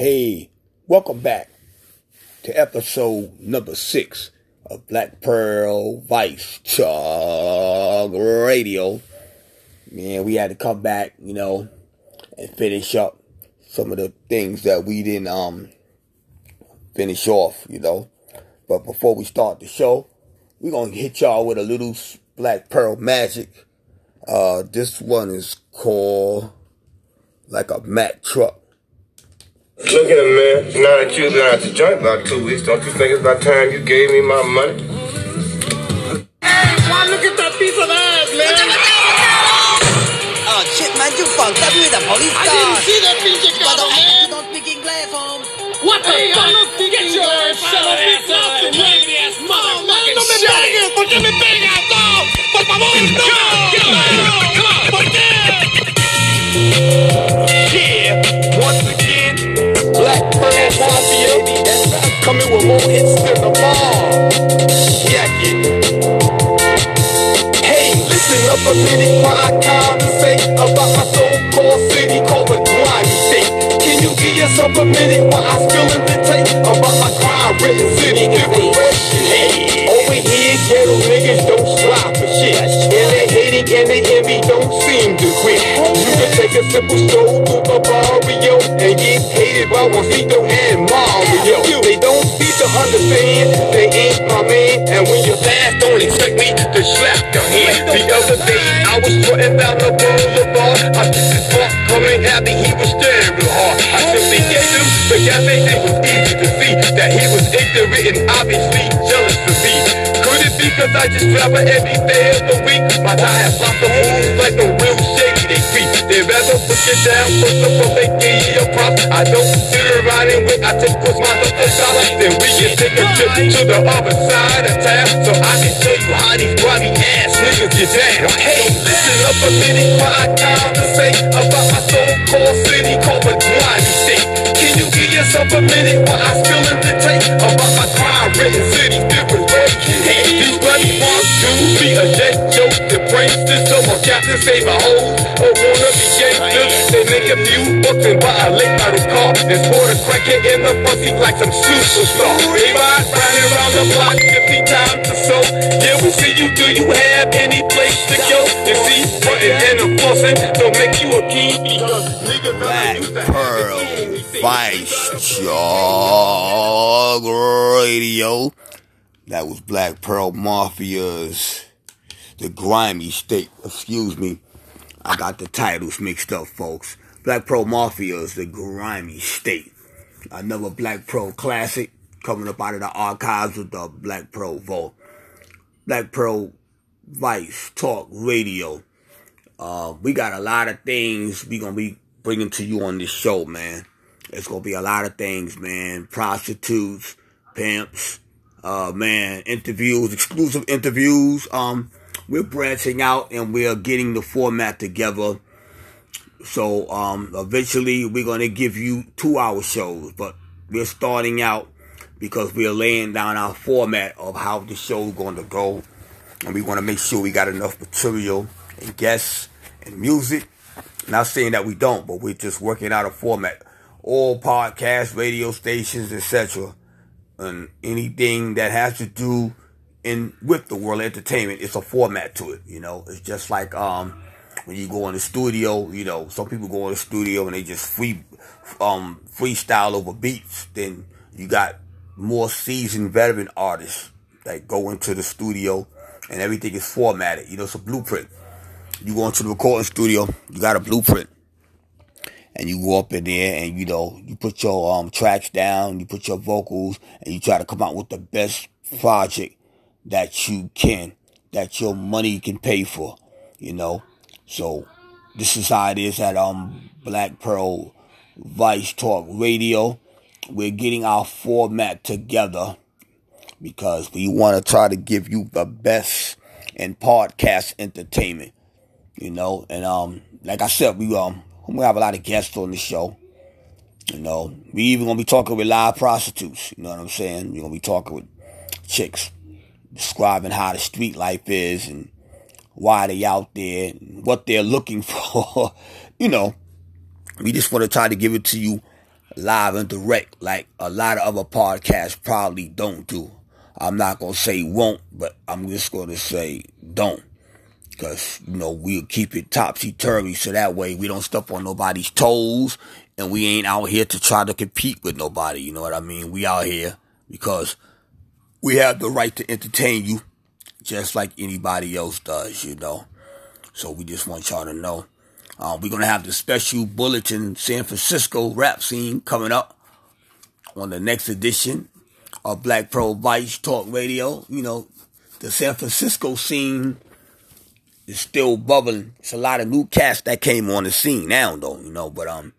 Hey, welcome back to episode number six of Black Pearl Vice Chug Radio. Man, we had to come back, you know, and finish up some of the things that we didn't um finish off, you know. But before we start the show, we're gonna hit y'all with a little Black Pearl magic. Uh, this one is called like a Mack truck. Look at here, man. Now that you've been out the joint about two weeks, don't you think it's about time you gave me my money? Hey, why look at that piece of ass, man? Oh shit, man, you fucked up with the police I didn't see that pinche You carro, don't, man. you don't speak English, Holmes. What the fuck? More hits than the bomb. Yeah, yeah. Hey, listen up a minute while I conversate about my so-called city called the grimy state. Can you give yourself a minute while I spill and dictate about my crime-ridden city? Hey, over here, ghetto niggas don't slide for shit. And they hating and they envy don't seem to quit. You can take a simple stroll through the barrio and get hated by Juanito and to understand they ain't my man. And when you're fast, don't expect me to slap your hand. The other day, I was strutting down the boulevard. I see this fuck coming at me, he was staring real hard. I simply hit him, the cafe, it was easy to see that he was ignorant and obviously jealous of me. Could it be cause I just travel every day of the week? My tires lock the moves like they They rather put you down, put the fuck they give you a prop. I don't sit around and wait, I take what's mine the top. Then we can take a trip to the other side of town so I can show you how these grimy ass niggas get down. Hey, listen up a minute while I conversate about my so-called city called the grimy state. Can you give yourself a minute while I spill in the tape about my crime-ridden city different ways? Hey, these bloody want to be a jet, joke, the pranksters, some more captains save a hole, or wanna be gangsters. They make a few bucks and buy a late model car and pour the cracker in the pussy like some superstar. They ride round and round the block 50 times or so. Yeah, we see you. Do you have any place to go? You see, frontin' and enforcing don't make you a king because niggas Black used to have Pearl. Vice Chug Radio. That was Black Pearl Mafia's The Grimy State. Excuse me. I got the titles mixed up, folks. Black Pearl Mafia is The Grimy State. Another Black Pearl classic coming up out of the archives of the Black Pearl Vault. Black Pearl Vice Talk Radio. Uh, we got a lot of things we gonna be bringing to you on this show, man. It's gonna be a lot of things, man. Prostitutes, pimps, uh, man, interviews, exclusive interviews. Um, we're branching out and we're getting the format together. So, um, eventually we're gonna give you two-hour shows, but we're starting out because we're laying down our format of how the show's gonna go, and we want to make sure we got enough material and guests and music. Not saying that we don't, but we're just working out a format. All podcasts, radio stations, etc., and anything that has to do in with the world entertainment, it's a format to it. You know, it's just like um when you go in the studio. You know, some people go in the studio and they just free um freestyle over beats. Then you got more seasoned veteran artists that go into the studio and everything is formatted. You know, it's a blueprint. You go into the recording studio, you got a blueprint. And you go up in there and you know, you put your um tracks down, you put your vocals, and you try to come out with the best project that you can, that your money can pay for, you know. So this is how it is at um Black Pearl Vice Talk Radio. We're getting our format together because we want to try to give you the best in podcast entertainment. You know, and um, like I said, we um we have a lot of guests on the show. You know, we even gonna be talking with live prostitutes. You know what I'm saying? We're gonna be talking with chicks, describing how the street life is and why they out there, and what they're looking for. you know, we just want to try to give it to you live and direct like a lot of other podcasts probably don't do. I'm not gonna say won't, but I'm just gonna say don't. Cause, you know, we'll keep it topsy-turvy so that way we don't step on nobody's toes and we ain't out here to try to compete with nobody, you know what I mean? We out here because we have the right to entertain you just like anybody else does, you know. So we just want y'all to know. Uh, we're going to have the special bulletin San Francisco rap scene coming up on the next edition of Black Pearl Vice Talk Radio. You know, the San Francisco scene is still bubbling. It's a lot of new cats that came on the scene now, though, you know, but, um,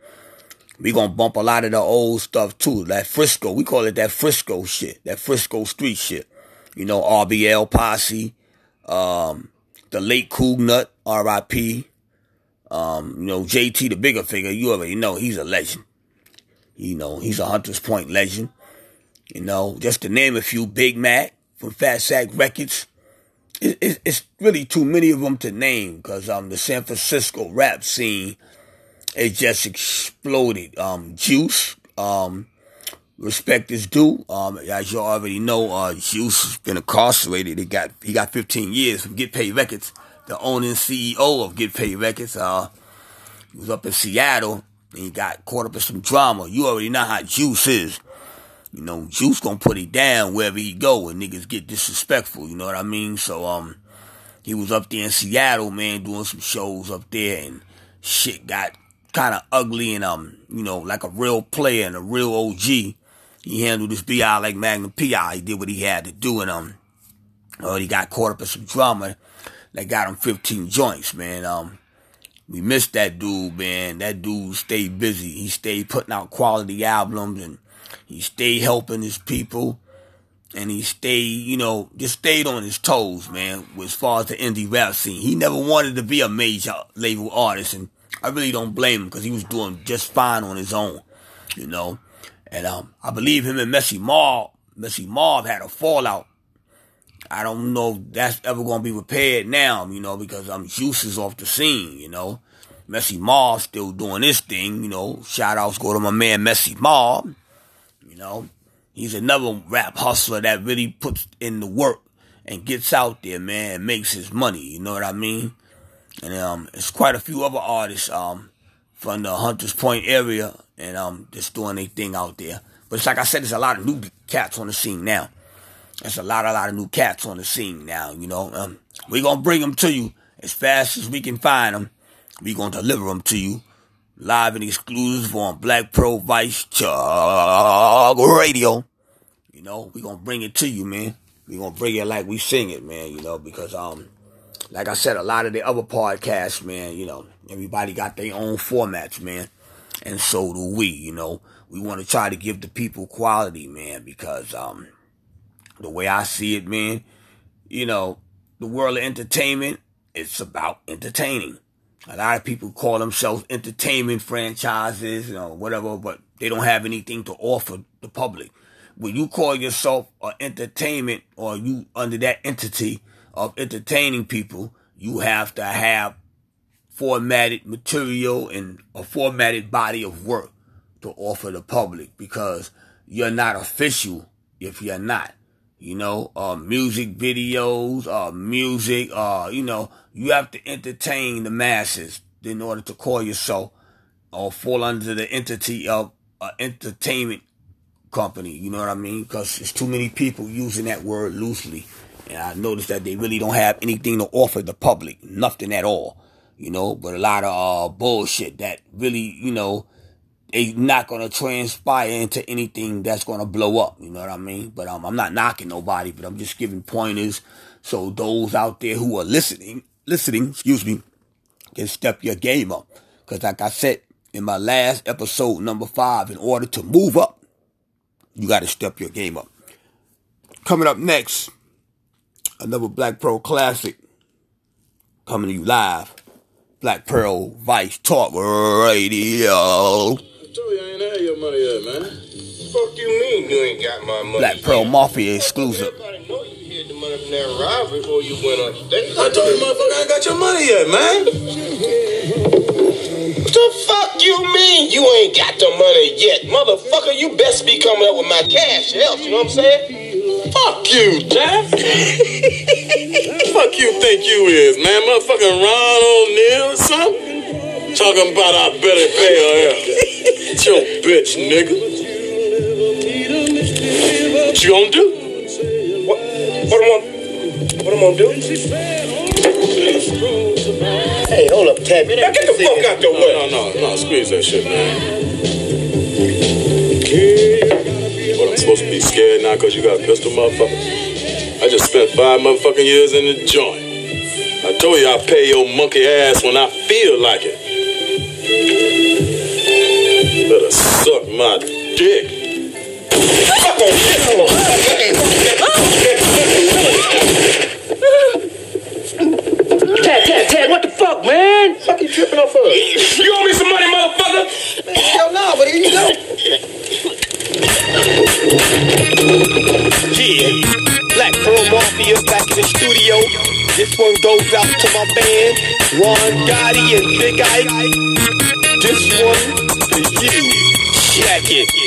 we gonna bump a lot of the old stuff too. That Frisco, we call it that Frisco shit, that Frisco street shit. You know, RBL Posse, um, the late Cougnut, R.I.P. Um, you know, JT, the Bigga Figga, you already know he's a legend. You know, he's a Hunters Point legend. You know, just to name a few, Big Mac from Fat Sack Records. It, it, it's really too many of them to name because um, the San Francisco rap scene it just exploded. Um, Juice, um, respect is due. Um, as you already know, uh, Juice has been incarcerated. He got he got 15 years from Get Paid Records, the owning CEO of Get Paid Records. Uh, he was up in Seattle and he got caught up in some drama. You already know how Juice is. You know, Juice gonna put it down wherever he go and niggas get disrespectful. You know what I mean? So um, he was up there in Seattle, man, doing some shows up there and shit got kind of ugly and um, you know, like a real player and a real OG. He handled this BI like Magnum PI. He did what he had to do, and um, uh, he got caught up in some drama that got him 15 joints, man. Um, we missed that dude, man. That dude stayed busy. He stayed putting out quality albums, and he stayed helping his people, and he stayed, you know, just stayed on his toes, man. As far as the indie rap scene, he never wanted to be a major label artist, and I really don't blame him because he was doing just fine on his own, you know. And um, I believe him and Messy Marv, Messy Marv had a fallout. I don't know if that's ever to be repaired now, you know, because I'm um, is off the scene, you know. Messy Marv still doing this thing, you know. Shout outs go to my man Messy Marv, you know. He's another rap hustler that really puts in the work and gets out there, man, and makes his money, you know what I mean? And um, it's quite a few other artists um, from the Hunters Point area and um, just doing their thing out there. But it's like I said, there's a lot of new cats on the scene now. There's a lot, a lot of new cats on the scene now. You know, um, we're gonna bring them to you as fast as we can find them. We're gonna deliver them to you live and exclusive on Black Pearl Vice Talk Radio. You know, we're gonna bring it to you, man. We're gonna bring it like we sing it, man. You know, because um, like I said, a lot of the other podcasts, man, you know, everybody got their own formats, man. And so do we, you know. We want to try to give the people quality, man, because um the way I see it, man, you know, the world of entertainment, it's about entertaining. A lot of people call themselves entertainment franchises, you know, whatever, but they don't have anything to offer the public. When you call yourself an entertainment or you under that entity, of entertaining people, you have to have formatted material and a formatted body of work to offer the public because you're not official if you're not. You know, uh, music videos, uh, music, uh, you know, you have to entertain the masses in order to call yourself or fall under the entity of an entertainment company. You know what I mean? Because there's too many people using that word loosely. And I noticed that they really don't have anything to offer the public, nothing at all, you know, but a lot of uh, bullshit that really, you know, they not gonna transpire into anything that's gonna blow up. You know what I mean? But um, I'm not knocking nobody, but I'm just giving pointers so those out there who are listening, listening, excuse me, can step your game up. Cause like I said in my last episode, number five, in order to move up, you got to step your game up. Coming up next another Black Pearl classic coming to you live. Black Pearl Vice Talk Radio. I told you I ain't had your money yet, man. Fuck you mean you ain't got my money? Black Pearl Mafia exclusive. Everybody know you hid the money from that robbery before you went on stage. I told you, motherfucker, I ain't got your money yet, man. What the fuck you mean you ain't got the money yet? Motherfucker, you best be coming up with my cash else, you know what I'm saying? Fuck you, Jeff. fuck you think you is, man? Motherfucking Ron O'Neal or something? Talking about I better pay her out. It's your bitch, nigga. What you gonna do? What, what am I, what am I gonna do? Hey, hold up, Tabby. Now get the fuck out the way. No, no, no, no, squeeze that shit, man. Supposed to be scared now because you got pistol, motherfucker? I just spent five motherfucking years in the joint. I told you I pay your monkey ass when I feel like it. Better suck my dick. Yeah, Black Pearl Mafia back in the studio. This one goes out to my band, Ron Gotti and Big Ike. This one for you. Check it.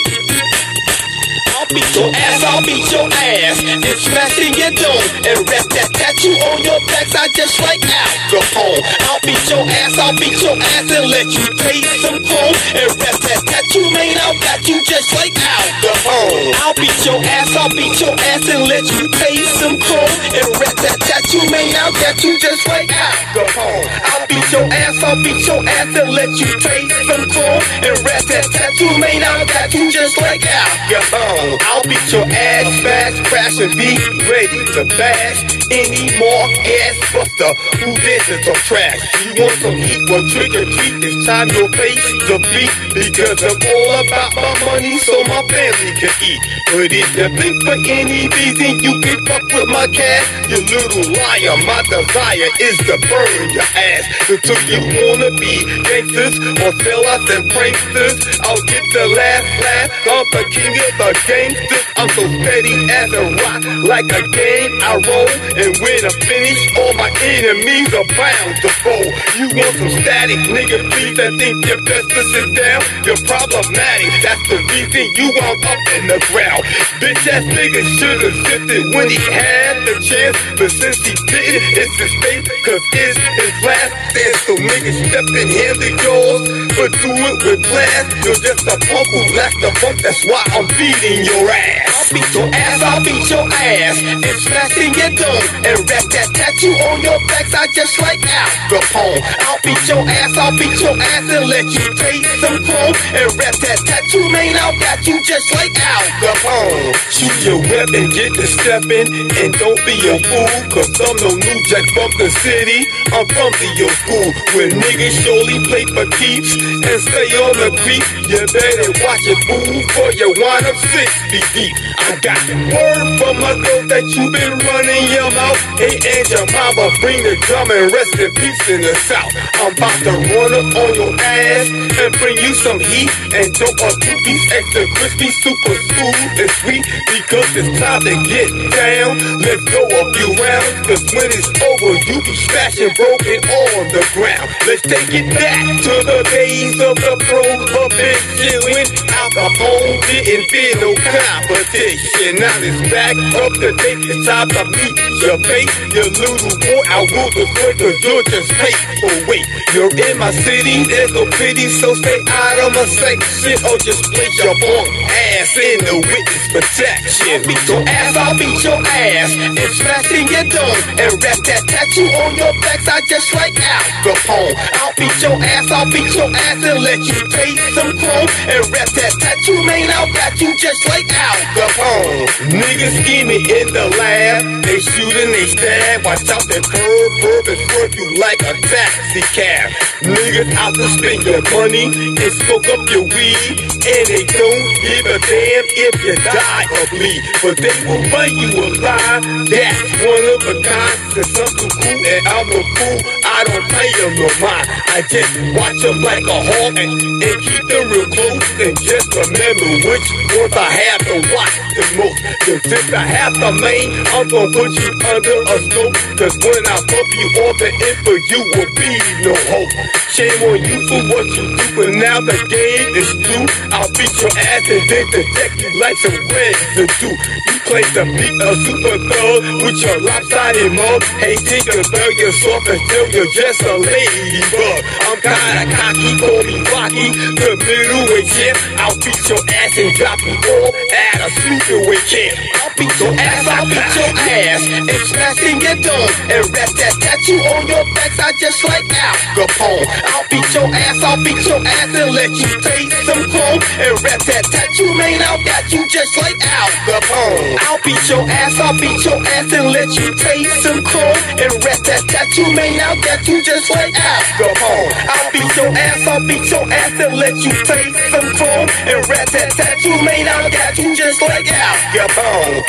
Beat your ass, I'll beat your ass, and smash in your dome, and rest that tattoo on your backside just like Al Capone. I'll beat your ass, I'll beat your ass, and let you taste some chrome, and rest that tattoo, man, I'll got you just like Al Capone. I'll beat your ass, I'll beat your ass, and let you taste some chrome, and rest that tattoo, man, I'll got you just like Al Capone. I'll beat your ass, I'll beat your ass, and let you taste some chrome, and rest that tattoo, man, I'll got you just like Al Capone. I'll beat your ass, smash, crash, and be ready to bash any more ass buster who visits or trash. You want some heat? Well, trick or treat. It's time your face to beat because I'm all about my money so my family can eat. But if you think for any reason you can fuck with my cash, you little liar. My desire is to burn your ass until you wanna be gangsters or sellouts and pranksters. I'll get the last laugh. I'm the king of the gangsters. I'm so steady as a rock, like a game I roll. And when I finish, all my enemies are bound to fall. You want some static, nigga? Please, I think you're best to sit down. You're problematic. That's the reason you wound up in the ground. Bitch ass nigga should've shifted when he had the chance, but since he didn't, it's his fate, cause it's his last dance. So niggas step in hand of yours, but do it with class. You're just a punk who lacks the funk, that's why I'm beating your ass. I'll beat your ass, I'll beat your ass, and smash in your dome, and wrap that tattoo on your backside just like Al Capone. I'll beat your ass, I'll beat your ass, and let you taste some chrome, and wrap that tattoo, man, I'll got you just like Al Capone. Shoot your weapon, get to stepping, and don't be a fool, cause I'm no new jack the city. I'm from the old school, where niggas surely play for keeps, and stay on the creep. You better watch it, fool, for you wind up six feet deep. I got word from my girl that you been running your mouth. Hey, and your mama, bring the drum and rest in peace in the south. I'm about to run up on your ass and bring you some heat and dope two piece extra crispy, super smooth and sweet because it's time to get down. Let's go a few rounds, cause when it's over, you be smashing broken on the ground. Let's take it back to the days of the prohibition when Al Capone didn't fear no competition. Now it's back up to date. It's time to meet your fate. Your little boy, I will destroy cause you're just fake. Oh wait, you're in my city, there's no pity, so stay out of my section or oh, just place your punk ass in the witness protection. Beat your ass, I'll beat your ass and smash in your dome and wrap that tattoo on your backside just like Al Capone. I'll beat your ass, I'll beat your ass and let you taste some chrome and wrap that tattoo, man, I'll got you just like Al Capone. Niggas scheming in the lab, they shoot and they stab. Watch out, that curb, curb and swerve you like a taxi cab. Niggas out to spend your money and smoke up your weed. And they don't give a damn if you die or bleed. But they will run you alive. That's one of a kind. Cause I'm too cool and I'm a fool. I don't pay them no mind. I just watch them like a hawk and, and keep them real close. And just remember which ones I have to watch the most. Cause since I have the main, I'm gonna put you under a scope. Cause when I bump you off the end for you will be no hope. Shame on you for what you do, but now the game is through. I'll beat your ass and then detect you like some residue. You claim to be a super thug with your lopsided mug. Hey, Tinkerbell, you're soft until you're just a ladybug. I'm kinda cocky, call me Rocky, the middleweight champ. I'll beat your ass and drop you off at a sleepaway camp. I'll beat your ass, I'll beat your ass, and smash in your dome, and rest that tattoo on your backside just like Al Capone. I'll beat your ass, I'll beat your ass, and let you taste some chrome, and rest that tattoo, man, I'll got you just like Al Capone. I'll beat your ass, I'll beat your ass, and let you taste some chrome, and rest that tattoo, man, I'll got you just like Al Capone. I'll beat your ass, I'll beat your ass, and let you taste some chrome, and rest that tattoo, man, I'll got you just like Al Capone.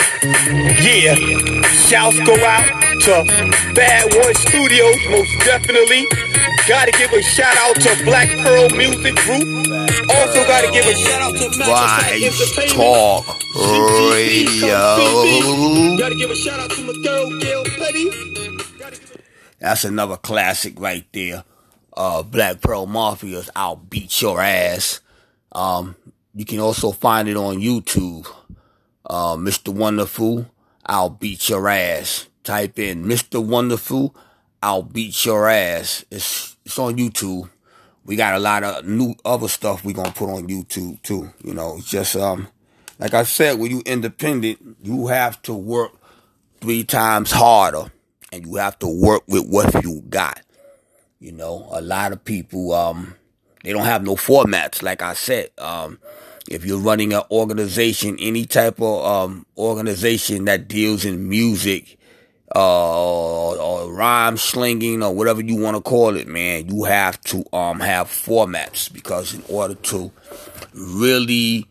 Yeah, shouts go out to Bad One Studios, most definitely. Gotta give a shout out to Black Pearl Music Group. Also gotta give a shout out to Vice Talk Radio. Gotta give a shout out to my girl Gail Petty. That's another classic right there. Uh, Black Pearl Mafia's I'll Beat Your Ass. Um, you can also find it on YouTube. Uh, Mr. Wonderful, I'll Beat Your Ass. Type in Mr. Wonderful, I'll Beat Your Ass. It's, it's on YouTube. We got a lot of new other stuff we gonna put on YouTube too. You know, it's just, um, like I said, when you independent, you have to work three times harder and you have to work with what you got. You know, a lot of people, um, they don't have no formats. Like I said, um, if you're running an organization, any type of um, organization that deals in music, uh, or, rhyme slinging, or whatever you want to call it, man, you have to um have formats because in order to really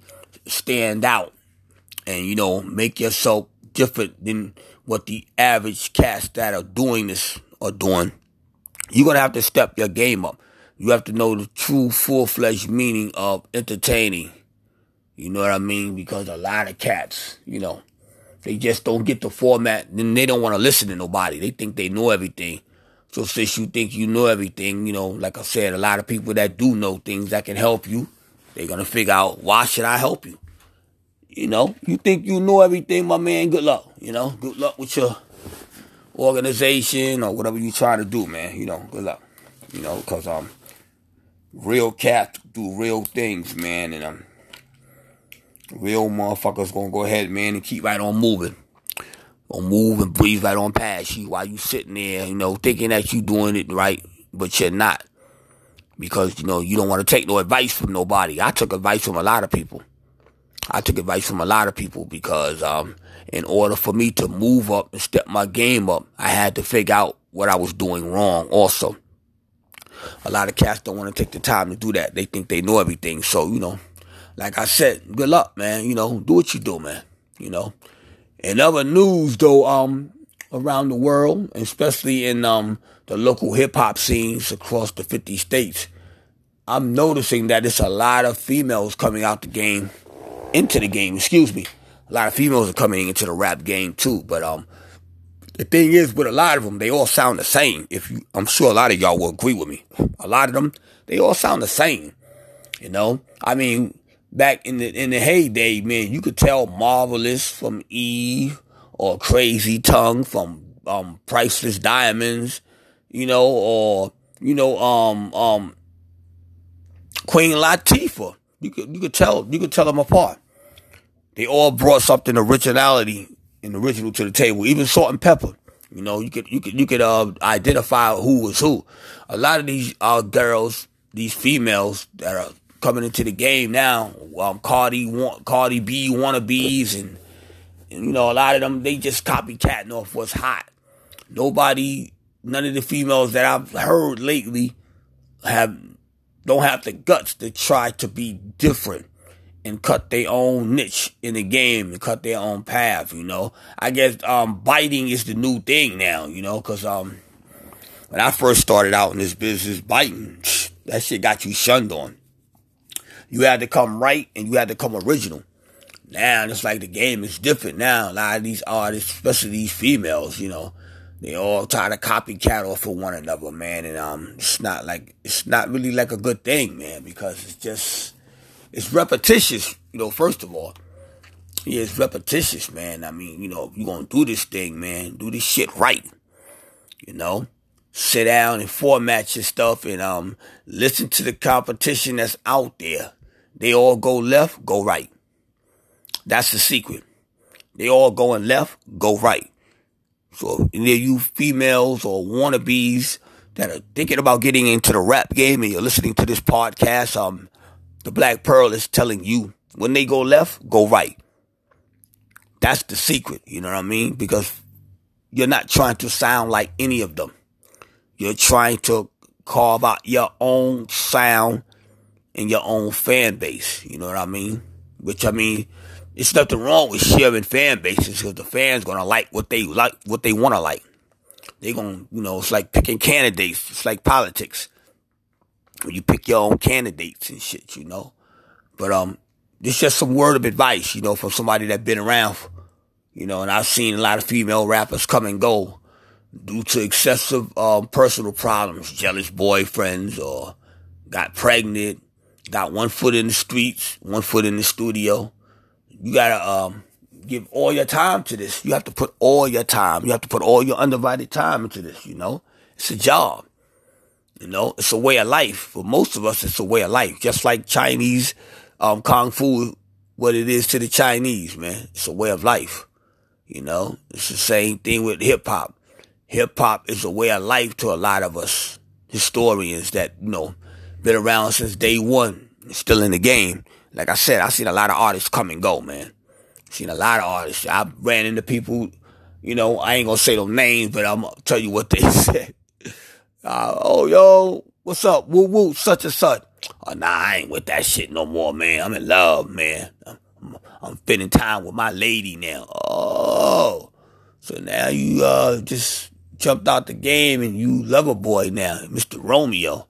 stand out and you know make yourself different than what the average cats that are doing this are doing, you're gonna have to step your game up. You have to know the true full fledged meaning of entertaining. You know what I mean? Because a lot of cats, you know, they just don't get the format, then they don't want to listen to nobody. They think they know everything. So since you think you know everything, you know, like I said, a lot of people that do know things that can help you, they're gonna figure out why should I help you? You know, you think you know everything, my man, good luck. You know, good luck with your organization or whatever you trying to do, man. You know, good luck. You know, cause um real cats do real things, man, and um real motherfuckers gonna go ahead, man, and keep right on moving. Gonna move and breathe right on past you while you sitting there, you know, thinking that you doing it right, but you're not. Because, you know, you don't want to take no advice from nobody. I took advice from a lot of people. I took advice from a lot of people because um in order for me to move up and step my game up, I had to figure out what I was doing wrong also. A lot of cats don't want to take the time to do that. They think they know everything. So, you know, like I said, good luck, man. You know, do what you do, man. You know. In other news though, um, around the world, especially in um the local hip hop scenes across the 50 states, I'm noticing that it's a lot of females coming out the game, into the game, excuse me. A lot of females are coming into the rap game too, but um, the thing is, with a lot of them, they all sound the same. If you, I'm sure a lot of y'all will agree with me. A lot of them, they all sound the same. You know, I mean, back in the in the heyday, man, you could tell Marvelous from Eve or Crazy Tongue from um Priceless Diamonds, you know, or you know, um um Queen Latifah. You could you could tell you could tell them apart. They all brought something originality and original to the table. Even Salt-N-Pepa. You know, you could you could you could uh, identify who was who. A lot of these uh, girls, these females that are coming into the game now, um, Cardi Cardi B wannabes, and, and you know a lot of them they just copycatting off what's hot. Nobody, none of the females that I've heard lately have don't have the guts to try to be different and cut their own niche in the game and cut their own path, you know. I guess um biting is the new thing now, you know, cuz um when I first started out in this business biting, that shit got you shunned on. You had to come right and you had to come original. Now it's like the game is different now. A lot of these artists, especially these females, you know, they all try to copycat off of one another, man. And um, it's not like it's not really like a good thing, man, because it's just it's repetitious. You know, first of all, yeah, it's repetitious, man. I mean, you know, you gonna do this thing, man, do this shit right. You know, sit down and format your stuff and um listen to the competition that's out there. They all go left, go right. That's the secret. They all going left, go right. So any of you females or wannabes that are thinking about getting into the rap game and you're listening to this podcast, um, the Black Pearl is telling you when they go left, go right. That's the secret, you know what I mean? Because you're not trying to sound like any of them. You're trying to carve out your own sound and your own fan base, you know what I mean? Which I mean, it's nothing wrong with sharing fan bases because the fans gonna like what they like, what they wanna like. They gonna, you know, it's like picking candidates. It's like politics. When you pick your own candidates and shit, you know. But um, it's just some word of advice, you know, from somebody that been around, you know. And I've seen a lot of female rappers come and go due to excessive um, personal problems, jealous boyfriends, or got pregnant, got one foot in the streets, one foot in the studio you gotta um, give all your time to this. You have to put all your time. You have to put all your undivided time into this. You know, it's a job. You know, it's a way of life. For most of us, it's a way of life. Just like Chinese um, kung fu, what it is to the Chinese, man. It's a way of life. You know, it's the same thing with hip hop. Hip hop is a way of life to a lot of us historians that you know been around since day one, still in the game like I said, I've seen a lot of artists come and go, man. Seen a lot of artists. I ran into people, you know, I ain't gonna say no names, but I'm gonna tell you what they said. Uh, oh, yo, what's up? Woo woo, such and such. Oh, nah, I ain't with that shit no more, man. I'm in love, man. I'm, I'm, I'm spending time with my lady now. Oh, so now you uh just jumped out the game and you lover boy now, Mr. Romeo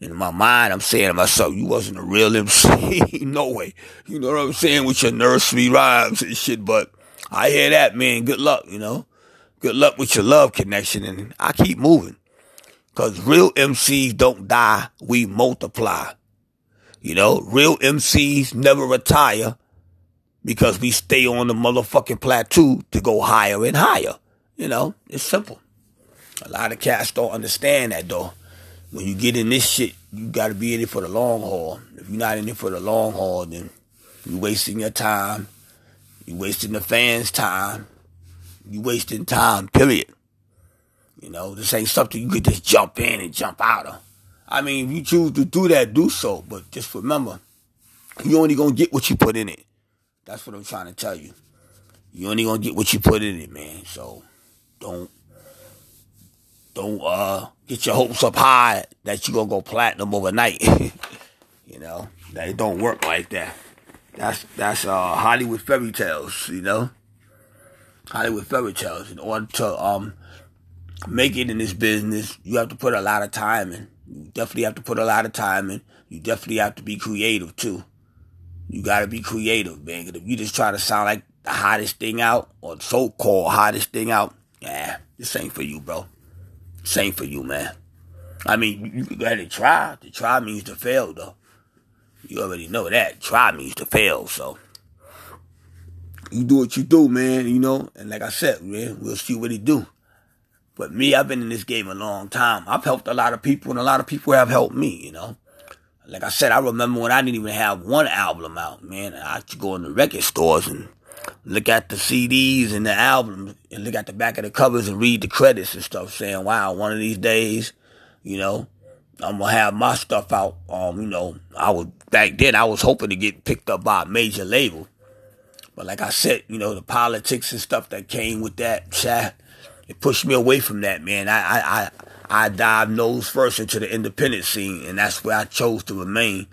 in my mind, I'm saying to myself, you wasn't a real MC. no way. You know what I'm saying? With your nursery rhymes and shit. But I hear that, man. Good luck, you know? Good luck with your love connection. And I keep moving. Cause real MCs don't die. We multiply. You know, real MCs never retire because we stay on the motherfucking plateau to go higher and higher. You know, it's simple. A lot of cats don't understand that though when you get in this shit, you got to be in it for the long haul. If you're not in it for the long haul, then you're wasting your time. You're wasting the fans' time. You're wasting time, period. You know, this ain't something you could just jump in and jump out of. I mean, if you choose to do that, do so. But just remember, you only gonna get what you put in it. That's what I'm trying to tell you. You only gonna get what you put in it, man. So don't don't uh get your hopes up high that you're gonna go platinum overnight. you know, that it don't work like that. That's that's uh Hollywood fairy tales, you know. Hollywood fairy tales. In order to um make it in this business, you have to put a lot of time in. You definitely have to put a lot of time in. You definitely have to be creative too. You gotta be creative, man. If you just try to sound like the hottest thing out or so-called hottest thing out, yeah, this ain't for you, bro. Same for you, man. I mean, you can go ahead and try. To try means to fail, though. You already know that. Try means to fail, so. You do what you do, man, you know? And like I said, man, we'll see what he do. But me, I've been in this game a long time. I've helped a lot of people, and a lot of people have helped me, you know? Like I said, I remember when I didn't even have one album out, man. I used to go in the record stores and look at the CDs and the albums and look at the back of the covers and read the credits and stuff saying, wow, one of these days, you know, I'm gonna have my stuff out. Um, you know, I was back then I was hoping to get picked up by a major label. But like I said, you know, the politics and stuff that came with that, it pushed me away from that, man. I I I, I dived nose first into the independent scene and that's where I chose to remain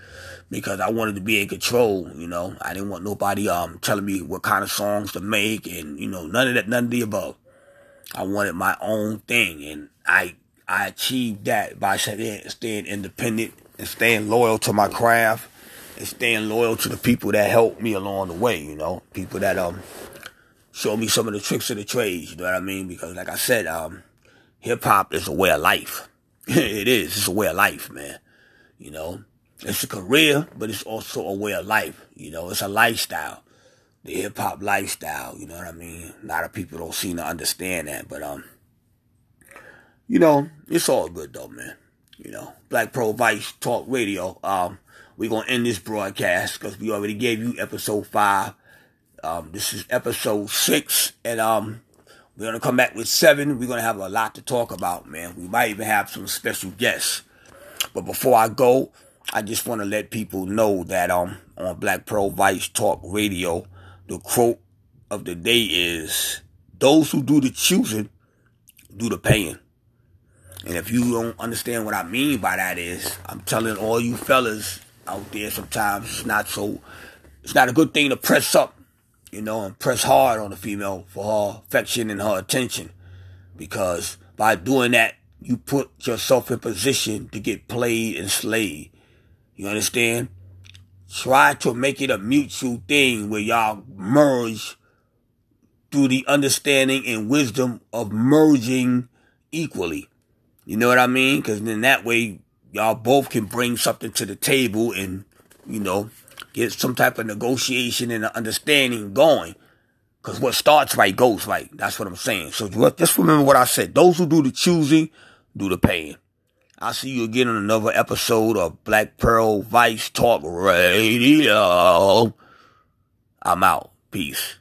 because I wanted to be in control, you know. I didn't want nobody um telling me what kind of songs to make and you know none of that none of the above. I wanted my own thing and I I achieved that by staying, independent and staying loyal to my craft and staying loyal to the people that helped me along the way, you know. People that um showed me some of the tricks of the trade, you know what I mean? Because like I said, um hip hop is a way of life. it is, it's a way of life, man. You know. It's a career, but it's also a way of life. You know, it's a lifestyle. The hip hop lifestyle, you know what I mean? A lot of people don't seem to understand that, but um you know, it's all good though, man. You know, Black Pearl Vice Talk Radio. Um, we're gonna end this broadcast because we already gave you episode five. Um, this is episode six, and um, we're gonna come back with seven. We're gonna have a lot to talk about, man. We might even have some special guests. But before I go, I just want to let people know that um on Black Pearl Vice Talk Radio, the quote of the day is those who do the choosing do the paying. And if you don't understand what I mean by that is I'm telling all you fellas out there sometimes it's not so it's not a good thing to press up, you know, and press hard on a female for her affection and her attention. Because by doing that you put yourself in position to get played and slayed. You understand? Try to make it a mutual thing where y'all merge through the understanding and wisdom of merging equally. You know what I mean? Because then that way y'all both can bring something to the table and, you know, get some type of negotiation and understanding going. Because what starts right goes right. That's what I'm saying. So just remember what I said. Those who do the choosing do the paying. I'll see you again on another episode of Black Pearl Vice Talk Radio. I'm out. Peace.